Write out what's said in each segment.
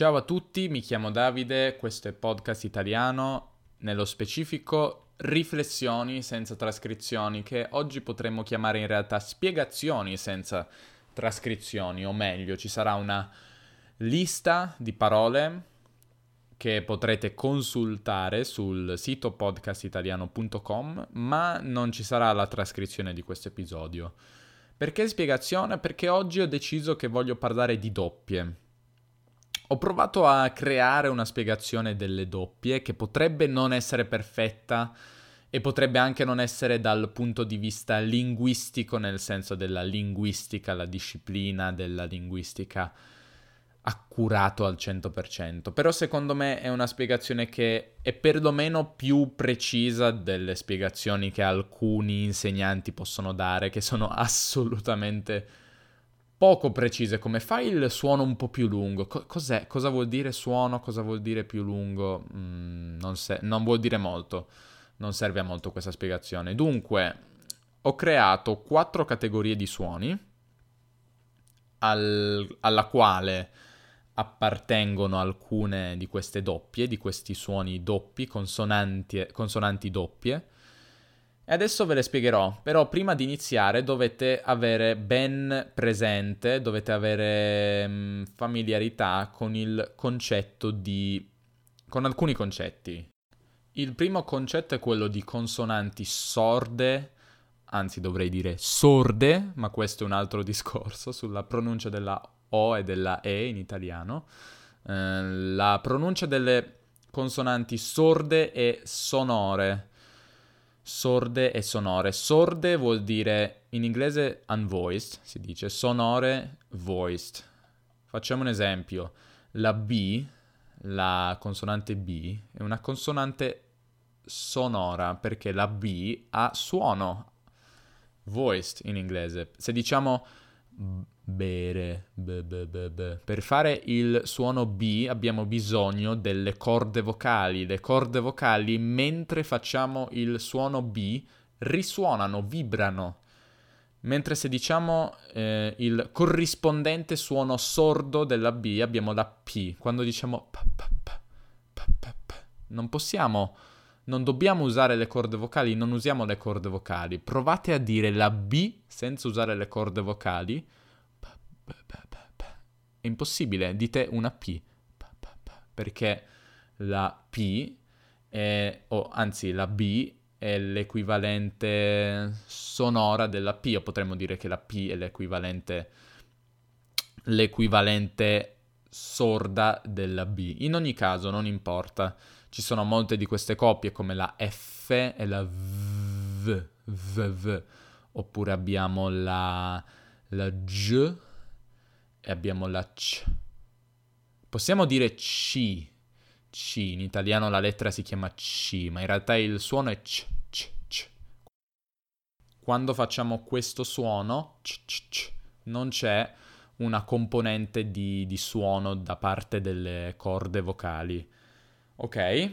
Ciao a tutti, mi chiamo Davide, questo è Podcast Italiano, nello specifico riflessioni senza trascrizioni, che oggi potremmo chiamare in realtà spiegazioni senza trascrizioni, o meglio, ci sarà una lista di parole che potrete consultare sul sito podcastitaliano.com, ma non ci sarà la trascrizione di questo episodio. Perché spiegazione? Perché oggi ho deciso che voglio parlare di doppie. Ho provato a creare una spiegazione delle doppie che potrebbe non essere perfetta e potrebbe anche non essere dal punto di vista linguistico, nel senso della linguistica, la disciplina della linguistica accurato al 100%, però secondo me è una spiegazione che è perlomeno più precisa delle spiegazioni che alcuni insegnanti possono dare, che sono assolutamente poco precise, come fai il suono un po' più lungo? Co- cos'è? Cosa vuol dire suono? Cosa vuol dire più lungo? Mm, non, se- non vuol dire molto, non serve a molto questa spiegazione. Dunque, ho creato quattro categorie di suoni al- alla quale appartengono alcune di queste doppie, di questi suoni doppi, consonanti, consonanti doppie e adesso ve le spiegherò, però prima di iniziare dovete avere ben presente, dovete avere mh, mm, familiarità con il concetto di... con alcuni concetti. Il primo concetto è quello di consonanti sorde, anzi dovrei dire sorde, ma questo è un altro discorso sulla pronuncia della O e della E in italiano. Eh, la pronuncia delle consonanti sorde e sonore sorde e sonore. Sorde vuol dire in inglese unvoiced, si dice, sonore voiced. Facciamo un esempio. La B, la consonante B, è una consonante sonora perché la B ha suono, voiced in inglese. Se diciamo bere, b, b, b, b. Per fare il suono B abbiamo bisogno delle corde vocali. Le corde vocali, mentre facciamo il suono B, risuonano, vibrano. Mentre se diciamo eh, il corrispondente suono sordo della B abbiamo la P. Quando diciamo p, p, p, p, non possiamo, non dobbiamo usare le corde vocali, non usiamo le corde vocali. Provate a dire la B senza usare le corde vocali è impossibile, dite una P, perché la P è, o anzi la B è l'equivalente sonora della P, o potremmo dire che la P è l'equivalente, l'equivalente sorda della B. In ogni caso, non importa, ci sono molte di queste coppie come la F e la V, v, v. oppure abbiamo la, la G e abbiamo la C. Possiamo dire C. C. In italiano la lettera si chiama C, ma in realtà il suono è C. C, C. Quando facciamo questo suono, C, C, C, non c'è una componente di, di suono da parte delle corde vocali. Ok?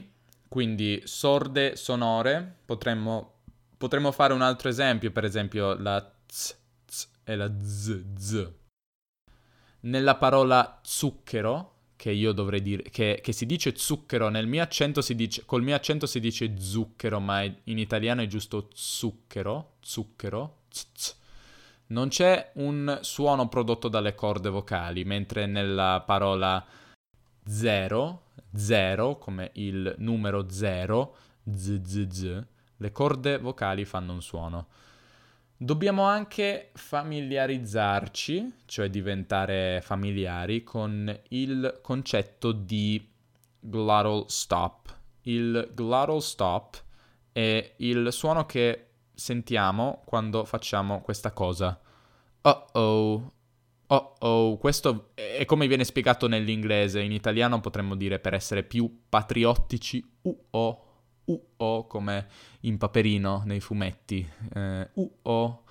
Quindi sorde sonore, potremmo, potremmo fare un altro esempio, per esempio la Z, Z e la Z, Z nella parola zucchero, che io dovrei dire, che, che, si dice zucchero, nel mio accento si dice, col mio accento si dice zucchero, ma in italiano è giusto zucchero, zucchero, z, Non c'è un suono prodotto dalle corde vocali, mentre nella parola zero, zero, come il numero zero, z, z, z, le corde vocali fanno un suono. Dobbiamo anche familiarizzarci, cioè diventare familiari con il concetto di glottal stop. Il glottal stop è il suono che sentiamo quando facciamo questa cosa. Oh oh, oh oh, questo è come viene spiegato nell'inglese, in italiano potremmo dire per essere più patriottici, uh oh U-O come in Paperino nei fumetti. Eh, U-O,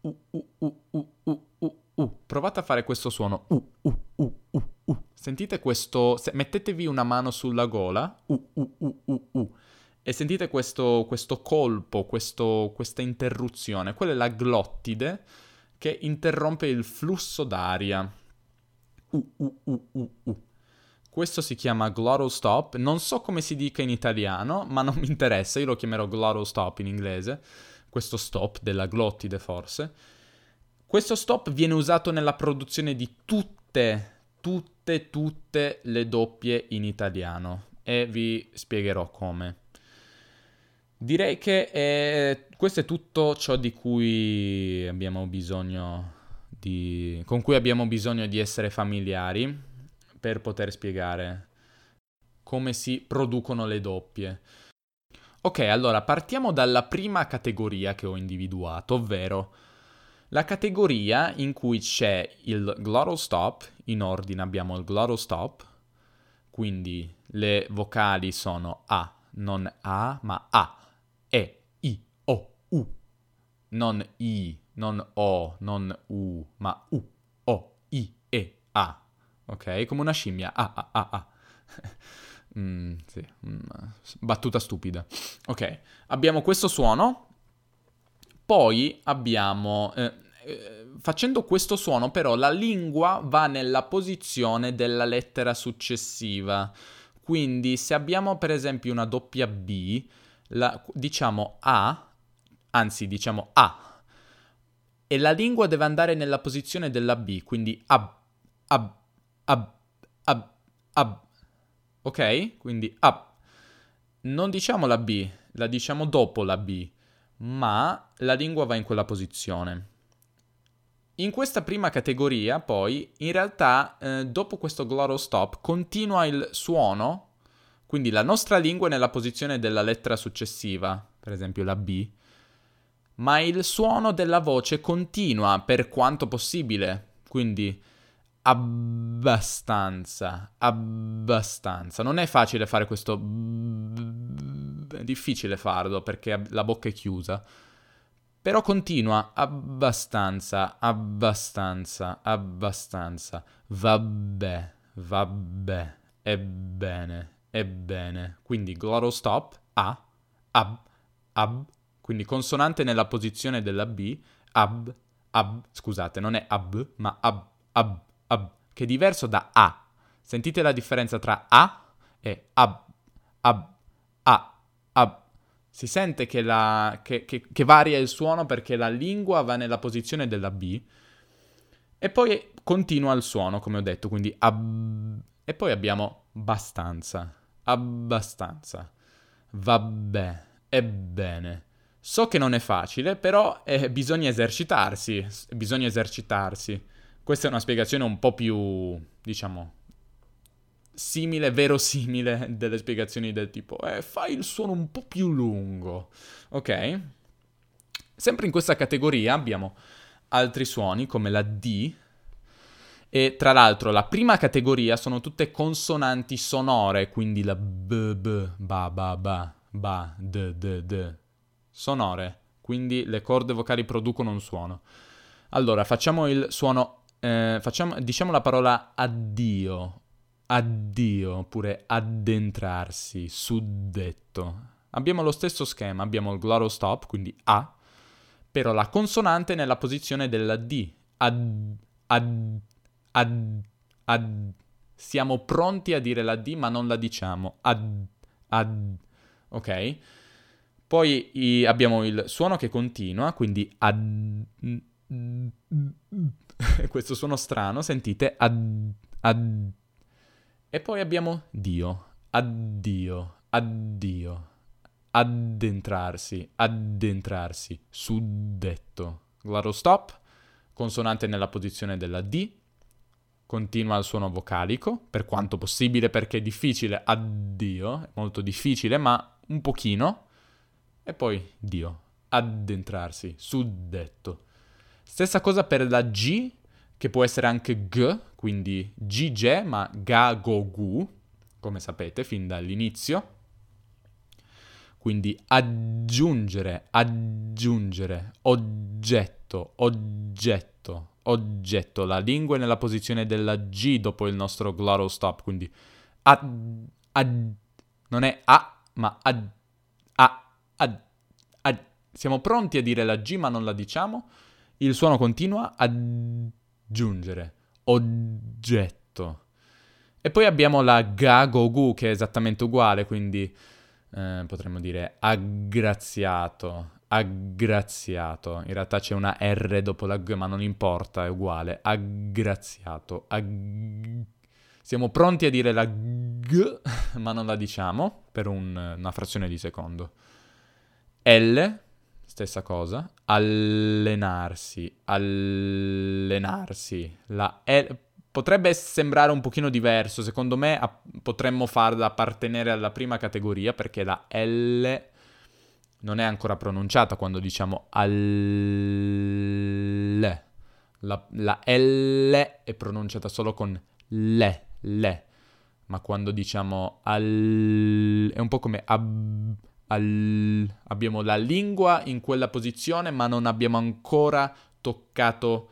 U-U-U-U-U-U. Provate a fare questo suono. U-U-U-U-U. Sentite questo... Se, mettetevi una mano sulla gola. U-U-U-U-U. E sentite questo, questo colpo, questo, questa interruzione. Quella è la glottide che interrompe il flusso d'aria. U-U-U-U-U. Questo si chiama glottal stop, non so come si dica in italiano, ma non mi interessa, io lo chiamerò glottal stop in inglese, questo stop della glottide forse. Questo stop viene usato nella produzione di tutte, tutte, tutte le doppie in italiano. E vi spiegherò come. Direi che è, questo è tutto ciò di cui abbiamo bisogno di, con cui abbiamo bisogno di essere familiari per poter spiegare come si producono le doppie. Ok, allora partiamo dalla prima categoria che ho individuato, ovvero la categoria in cui c'è il glottal stop, in ordine abbiamo il glottal stop, quindi le vocali sono A, non A, ma A, E, I, O, U, non I, non O, non U, ma U, O, I, E, A. Ok? Come una scimmia. A, A, A, A. mm, sì, mm, battuta stupida. Ok, abbiamo questo suono. Poi abbiamo... Eh, eh, facendo questo suono però la lingua va nella posizione della lettera successiva. Quindi se abbiamo per esempio una doppia B, la, diciamo A, anzi diciamo A, e la lingua deve andare nella posizione della B, quindi ab, ab, ab, ab, ab. Ok? Quindi ab. Non diciamo la B, la diciamo dopo la B, ma la lingua va in quella posizione. In questa prima categoria, poi, in realtà, eh, dopo questo glottal stop, continua il suono, quindi la nostra lingua è nella posizione della lettera successiva, per esempio la B, ma il suono della voce continua per quanto possibile, quindi abbastanza, abbastanza. Non è facile fare questo... È difficile farlo perché la bocca è chiusa. Però continua abbastanza, abbastanza, abbastanza. Vabbè, vabbè, ebbene, ebbene. Quindi glottal stop, A, ab, ab, quindi consonante nella posizione della B, ab, ab, scusate, non è ab, ma ab, ab, ab, che è diverso da A. Sentite la differenza tra A e ab, ab, a, ab. Si sente che, la, che, che, che varia il suono perché la lingua va nella posizione della B e poi continua il suono, come ho detto, quindi ab, e poi abbiamo abbastanza, abbastanza, vabbè, ebbene. So che non è facile, però eh, bisogna esercitarsi, bisogna esercitarsi. Questa è una spiegazione un po' più, diciamo, simile, verosimile delle spiegazioni del tipo, eh, fai il suono un po' più lungo, ok? Sempre in questa categoria abbiamo altri suoni come la D, e tra l'altro la prima categoria sono tutte consonanti sonore, quindi la B, B, ba, ba, ba, ba, d, d, d, sonore, quindi le corde vocali producono un suono. Allora, facciamo il suono, eh, facciamo, diciamo la parola addio, addio, oppure addentrarsi, suddetto. Abbiamo lo stesso schema, abbiamo il glottal stop, quindi A, però la consonante è nella posizione della D. Ad, ad, ad, ad. Siamo pronti a dire la D, ma non la diciamo. Ad, ad. Ok? Poi i, abbiamo il suono che continua, quindi ad... Questo suono strano, sentite? Ad, ad. E poi abbiamo Dio, addio, addio, addentrarsi, addentrarsi, suddetto. Glottal stop, consonante nella posizione della D, continua il suono vocalico, per quanto possibile perché è difficile, addio, molto difficile, ma un pochino e poi Dio, addentrarsi, suddetto. Stessa cosa per la G, che può essere anche G, quindi GG, ma Ga, Go, Gu, come sapete, fin dall'inizio. Quindi aggiungere, aggiungere, oggetto, oggetto, oggetto. La lingua è nella posizione della G dopo il nostro glottal stop, quindi ad, ad, non è A, ma ad, A, ad, ad. Siamo pronti a dire la G ma non la diciamo. Il suono continua aggiungere, oggetto. E poi abbiamo la ga go gu che è esattamente uguale, quindi eh, potremmo dire aggraziato, aggraziato. In realtà c'è una R dopo la G, ma non importa, è uguale. Aggraziato. Ag... Siamo pronti a dire la G, ma non la diciamo per un, una frazione di secondo. L, stessa cosa. Allenarsi, allenarsi. La L potrebbe sembrare un pochino diverso, secondo me a- potremmo farla appartenere alla prima categoria perché la L non è ancora pronunciata quando diciamo al. La, la L è pronunciata solo con le, le. Ma quando diciamo al. è un po' come ab, Abbiamo la lingua in quella posizione, ma non abbiamo ancora toccato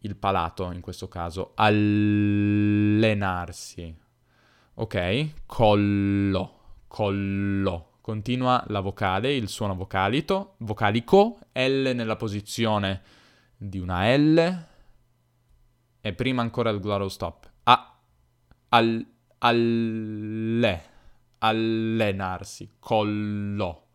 il palato in questo caso. Allenarsi. Ok? Collo. Collo. Continua la vocale, il suono vocalito, vocalico, L nella posizione di una L e prima ancora il glottal stop. A, al, alle, allenarsi, collo.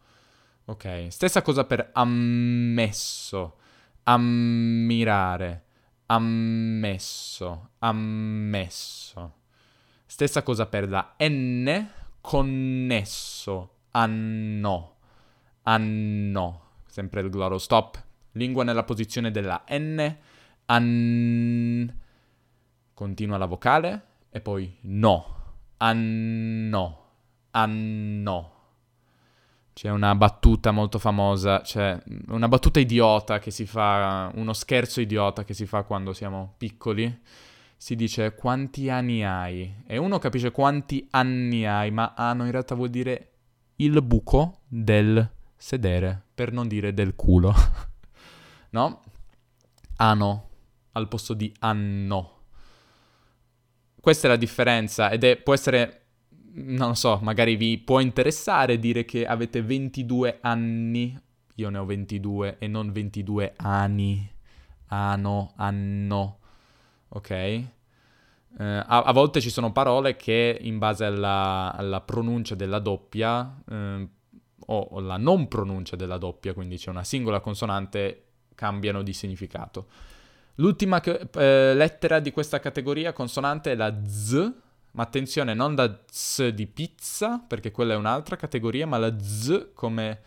Ok, stessa cosa per ammesso, ammirare, ammesso, ammesso. Stessa cosa per la N, connesso, anno, anno, sempre il glottal stop, lingua nella posizione della N, an, continua la vocale e poi no, anno, anno. C'è una battuta molto famosa, c'è una battuta idiota che si fa, uno scherzo idiota che si fa quando siamo piccoli. Si dice quanti anni hai? E uno capisce quanti anni hai, ma anno in realtà vuol dire il buco del sedere, per non dire del culo. no? Ano al posto di anno. Questa è la differenza ed è, può essere, non lo so, magari vi può interessare dire che avete 22 anni, io ne ho 22 e non 22 anni, ano, anno, ok? Uh, a, a, volte ci sono parole che in base alla, alla pronuncia della doppia uh, o, o la non pronuncia della doppia, quindi c'è una singola consonante, cambiano di significato. L'ultima eh, lettera di questa categoria consonante è la Z, ma attenzione, non la Z di pizza, perché quella è un'altra categoria, ma la Z come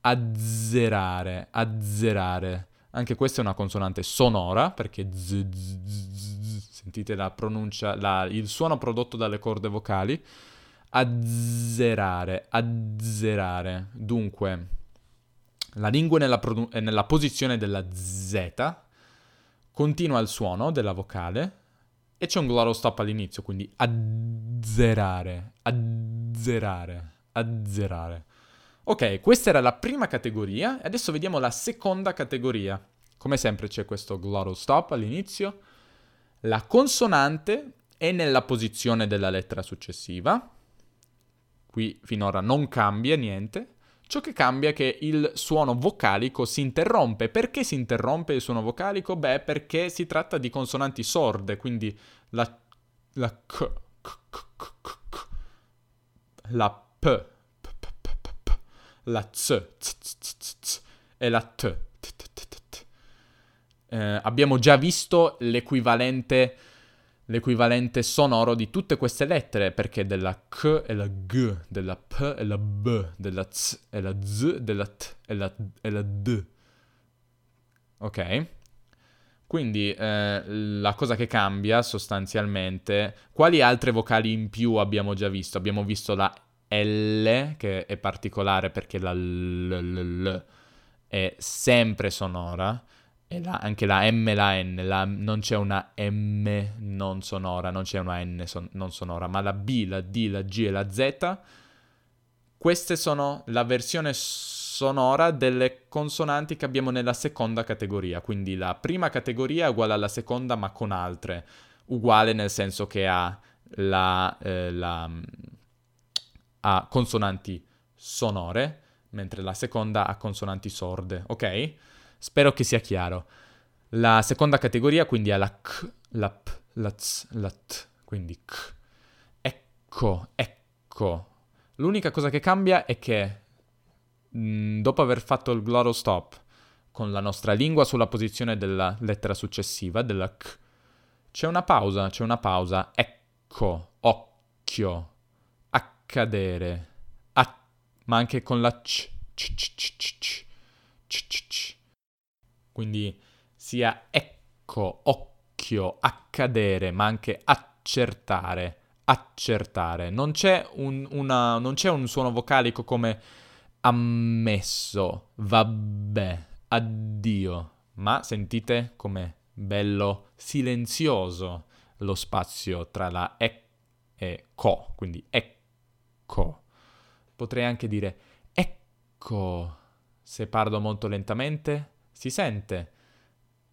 azzerare, azzerare. Anche questa è una consonante sonora, perché z, z, z, sentite la pronuncia, la, il suono prodotto dalle corde vocali. Azzerare, azzerare. Dunque, la lingua è nella, produ- è nella posizione della Z, continua il suono della vocale e c'è un glottal stop all'inizio, quindi azzerare, azzerare, azzerare. Ok, questa era la prima categoria adesso vediamo la seconda categoria. Come sempre c'è questo glottal stop all'inizio. La consonante è nella posizione della lettera successiva. Qui finora non cambia niente. Ciò che cambia è che il suono vocalico si interrompe. Perché si interrompe il suono vocalico? Beh, perché si tratta di consonanti sorde, quindi la, la k, k, k, k, la p, la z, z, z, z, e la t. Eh, abbiamo già visto l'equivalente, l'equivalente sonoro di tutte queste lettere, perché della k e la g, della p e la b, della z e la z, della t e la, e la d. Ok? Quindi eh, la cosa che cambia sostanzialmente, quali altre vocali in più abbiamo già visto? Abbiamo visto la L, che è particolare perché la L, L, L è sempre sonora, e la, anche la M e la N, la, non c'è una M non sonora, non c'è una N son, non sonora, ma la B, la D, la G e la Z, queste sono la versione sonora delle consonanti che abbiamo nella seconda categoria, quindi la prima categoria è uguale alla seconda ma con altre, uguale nel senso che ha la, eh, la ha consonanti sonore, mentre la seconda ha consonanti sorde, ok? Spero che sia chiaro. La seconda categoria quindi ha la K, la P, la Z, la T, quindi k. Ecco, ecco. L'unica cosa che cambia è che mh, mm, dopo aver fatto il glottal stop con la nostra lingua sulla posizione della lettera successiva, della k, c'è una pausa, c'è una pausa. Ecco, occhio, accadere, a- ma anche con la c, c, c, c, c, c, c, c. Quindi sia ecco, occhio, accadere, ma anche accertare, accertare. Non c'è un, una, non c'è un suono vocalico come ammesso, vabbè, addio, ma sentite com'è bello silenzioso lo spazio tra la e e co, quindi ecco. Potrei anche dire ecco. Se parlo molto lentamente, si sente.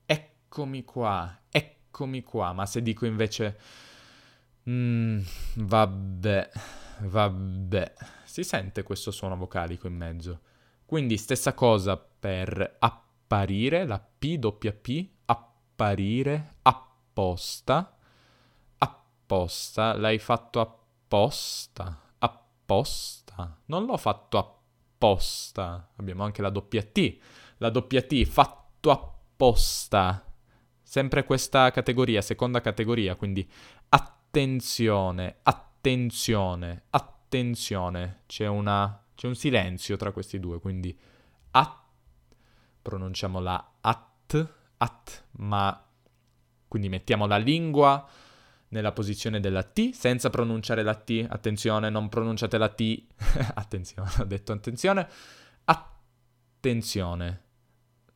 Eccomi qua, eccomi qua. Ma se dico invece... Mm, vabbè, vabbè. Si sente questo suono vocalico in mezzo. Quindi stessa cosa per apparire, la P doppia P, apparire, apposta, apposta, l'hai fatto apposta, apposta, non l'ho fatto apposta, abbiamo anche la doppia T, la doppia T fatto apposta, sempre questa categoria, seconda categoria, quindi attenzione, attenzione, attenzione, c'è, una, c'è un silenzio tra questi due, quindi at, pronunciamo la at, at, ma quindi mettiamo la lingua nella posizione della T senza pronunciare la T. Attenzione, non pronunciate la T. attenzione, ho detto attenzione. Attenzione.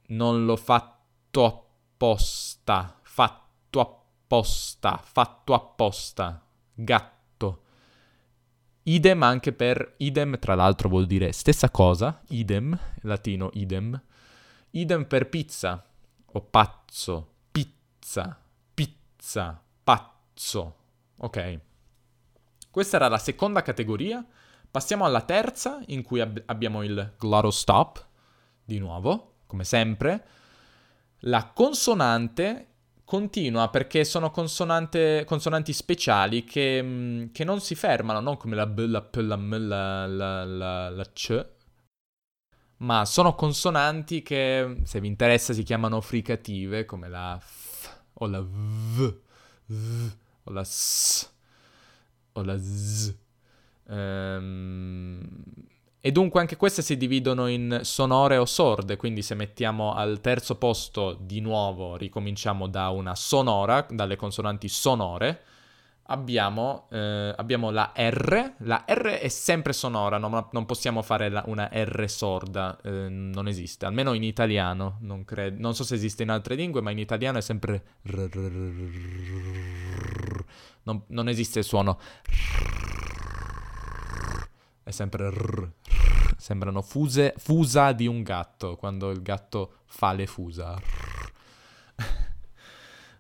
Non l'ho fatto apposta. Fatto apposta. Fatto apposta. Gatto. Idem anche per idem, tra l'altro vuol dire stessa cosa. Idem, latino idem. Idem per pizza o pazzo. Pizza. Pizza. Pazzo. Ok. Questa era la seconda categoria. Passiamo alla terza, in cui ab- abbiamo il glottal stop, di nuovo, come sempre. La consonante continua perché sono consonanti speciali che, mm, che, non si fermano, non come la B, la P, la M, la, la, la, la C, ma sono consonanti che, se vi interessa, si chiamano fricative, come la F o la V. v o la S o la Z. Ehm, e dunque anche queste si dividono in sonore o sorde, quindi se mettiamo al terzo posto di nuovo, ricominciamo da una sonora, dalle consonanti sonore, abbiamo, eh, abbiamo la R, la R è sempre sonora, non, non possiamo fare la, una R sorda, eh, non esiste, almeno in italiano, non, cred- non so se esiste in altre lingue, ma in italiano è sempre... Non, non esiste il suono... È sempre... Sembrano fuse, fusa di un gatto, quando il gatto fa le fusa.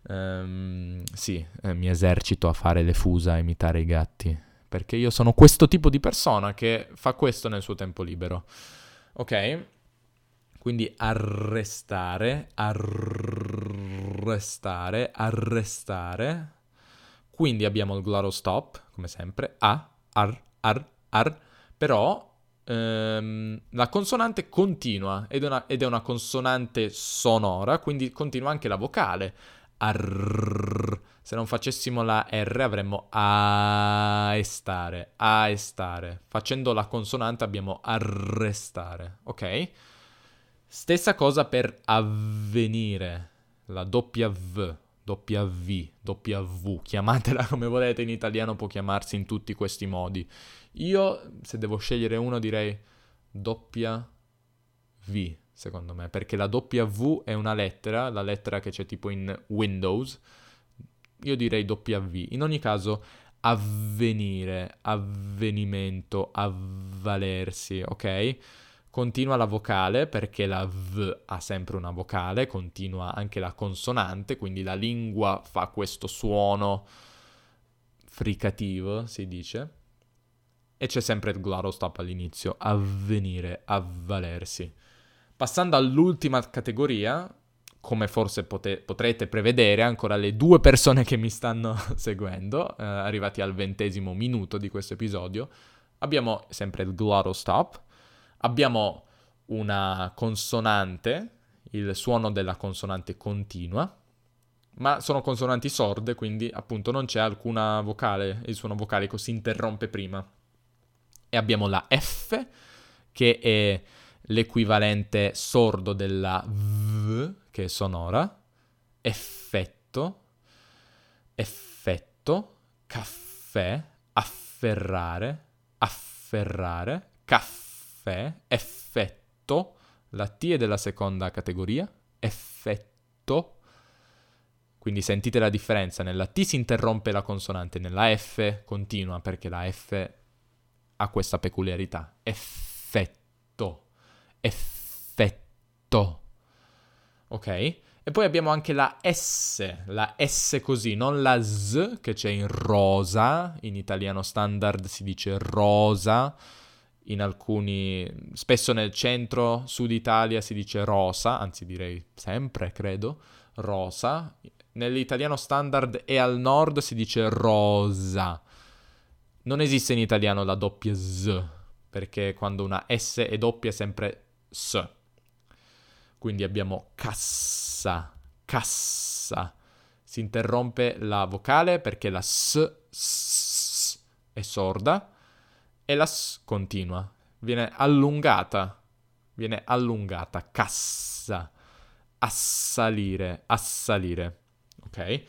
Um, sì, eh, mi esercito a fare le fusa, a imitare i gatti. Perché io sono questo tipo di persona che fa questo nel suo tempo libero. Ok? Quindi arrestare, arrestare, arrestare. Quindi abbiamo il glottal stop, come sempre. A, ar, ar, ar. Però ehm, la consonante continua ed è, una, ed è una consonante sonora, quindi continua anche la vocale Arr. Se non facessimo la R avremmo aestare, aestare. Facendo la consonante abbiamo arrestare, ok? Stessa cosa per avvenire, la V, doppia V, chiamatela come volete, in italiano può chiamarsi in tutti questi modi. Io, se devo scegliere uno, direi doppia V secondo me, perché la W è una lettera, la lettera che c'è tipo in Windows, io direi W. In ogni caso, avvenire, avvenimento, avvalersi, ok? Continua la vocale perché la V ha sempre una vocale, continua anche la consonante, quindi la lingua fa questo suono fricativo, si dice. E c'è sempre il glottal stop all'inizio, avvenire, avvalersi. Passando all'ultima categoria, come forse pote- potrete prevedere, ancora le due persone che mi stanno seguendo, eh, arrivati al ventesimo minuto di questo episodio, abbiamo sempre il glottal stop, abbiamo una consonante, il suono della consonante continua, ma sono consonanti sorde, quindi appunto non c'è alcuna vocale, il suono vocalico si interrompe prima. E abbiamo la F, che è l'equivalente sordo della V, che è sonora, effetto, effetto, caffè, afferrare, afferrare, caffè, effetto, la T è della seconda categoria, effetto, quindi sentite la differenza, nella T si interrompe la consonante, nella F continua perché la F ha questa peculiarità. Effetto, effetto. Ok? E poi abbiamo anche la S, la S così, non la S che c'è in rosa, in italiano standard si dice rosa, in alcuni, spesso nel centro, sud Italia si dice rosa, anzi direi sempre, credo, rosa, nell'italiano standard e al nord si dice rosa. Non esiste in italiano la doppia S, perché quando una S è doppia è sempre S. Quindi abbiamo cassa, cassa. Si interrompe la vocale perché la S, S è sorda e la S continua. Viene allungata, viene allungata, cassa, assalire, assalire ok?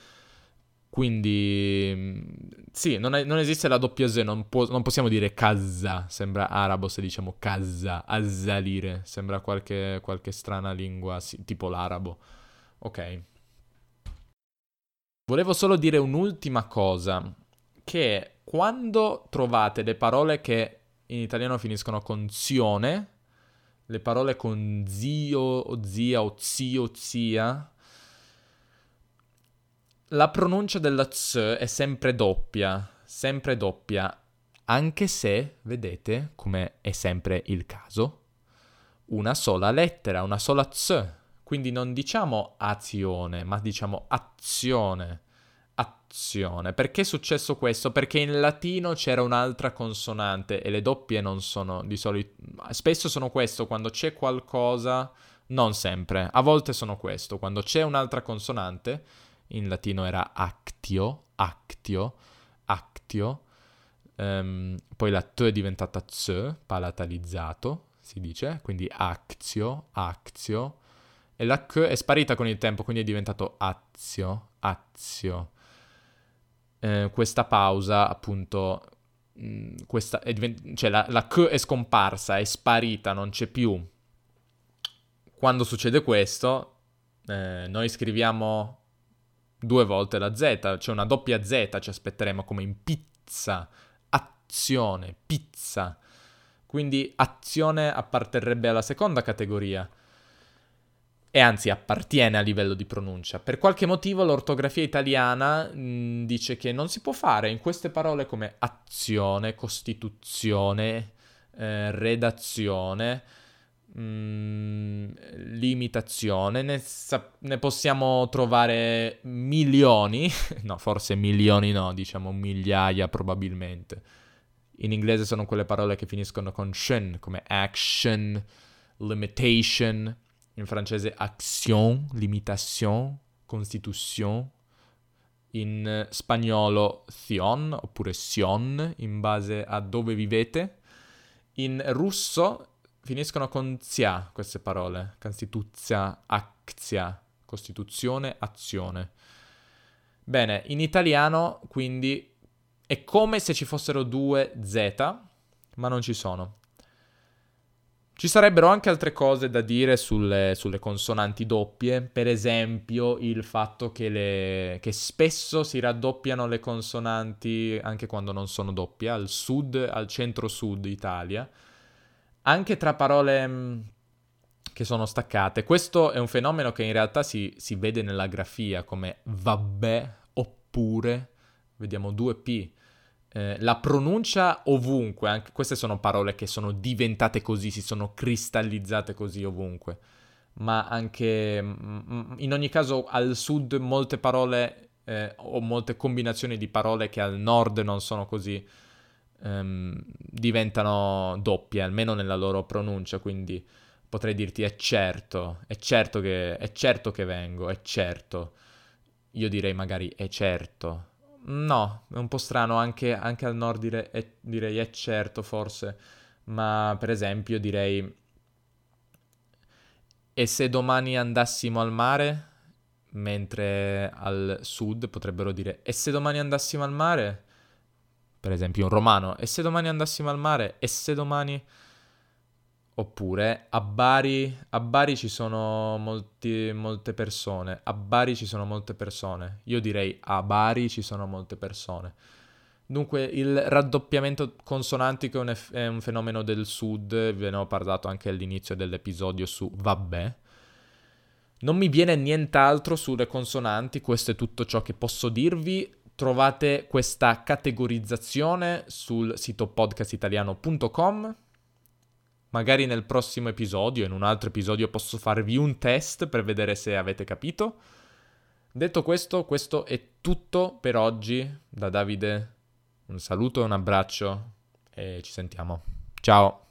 Quindi sì, non, è, non, esiste la doppia Z, non, può, non, possiamo dire casa, sembra arabo se diciamo casa, azzalire, sembra qualche, qualche strana lingua, sì, tipo l'arabo. Ok. Volevo solo dire un'ultima cosa, che quando trovate le parole che in italiano finiscono con zione, le parole con zio o zia o zio, zia, la pronuncia della ts è sempre doppia, sempre doppia, anche se, vedete, come è sempre il caso, una sola lettera, una sola ts. Quindi non diciamo azione, ma diciamo azione. Azione. Perché è successo questo? Perché in latino c'era un'altra consonante e le doppie non sono di solito... Spesso sono questo, quando c'è qualcosa, non sempre, a volte sono questo, quando c'è un'altra consonante in latino era actio, actio, actio, um, poi la T è diventata Z, palatalizzato, si dice, quindi actio, actio, e la K è sparita con il tempo, quindi è diventato azio, azio. Eh, questa pausa, appunto, mh, mm, questa divent- cioè la, la K è scomparsa, è sparita, non c'è più. Quando succede questo, eh, noi scriviamo due volte la Z, c'è una doppia Z, ci aspetteremo come in pizza, azione, pizza. Quindi azione apparterrebbe alla seconda categoria e anzi appartiene a livello di pronuncia. Per qualche motivo l'ortografia italiana mh, dice che non si può fare in queste parole come azione, costituzione, eh, redazione, Mm, limitazione, ne, sa- ne, possiamo trovare milioni, no, forse milioni no, diciamo migliaia probabilmente. In inglese sono quelle parole che finiscono con shen, come action, limitation, in francese action, limitation, constitution, in spagnolo thion oppure sion, in base a dove vivete. In russo finiscono con zia queste parole, Costituzia, aczia, Costituzione, azione. Bene, in italiano quindi è come se ci fossero due Z, ma non ci sono. Ci sarebbero anche altre cose da dire sulle, sulle consonanti doppie, per esempio il fatto che, le, che, spesso si raddoppiano le consonanti anche quando non sono doppie, al sud, al centro-sud Italia, anche tra parole mm, che sono staccate. Questo è un fenomeno che in realtà si, si vede nella grafia come vabbè oppure, vediamo 2P. Eh, la pronuncia ovunque, anche queste sono parole che sono diventate così, si sono cristallizzate così ovunque. ma anche mm, mm, in ogni caso al sud molte parole eh, o molte combinazioni di parole che al nord non sono così ehm, diventano doppie, almeno nella loro pronuncia, quindi potrei dirti è certo, è certo che, è certo che vengo, è certo. Io direi magari è certo. No, è un po' strano anche, anche al nord dire è, direi è certo forse, ma per esempio direi e se domani andassimo al mare? Mentre al sud potrebbero dire e se domani andassimo al mare? Per esempio un romano, e se domani andassimo al mare? E se domani... Oppure a Bari, a Bari ci sono molti, molte persone, a Bari ci sono molte persone. Io direi a Bari ci sono molte persone. Dunque il raddoppiamento consonantico è un, eff- è un, fenomeno del sud, ve ne ho parlato anche all'inizio dell'episodio su vabbè. Non mi viene nient'altro sulle consonanti, questo è tutto ciò che posso dirvi. Trovate questa categorizzazione sul sito podcastitaliano.com. Magari nel prossimo episodio, in un altro episodio, posso farvi un test per vedere se avete capito. Detto questo, questo è tutto per oggi da Davide un saluto, un abbraccio e ci sentiamo. Ciao!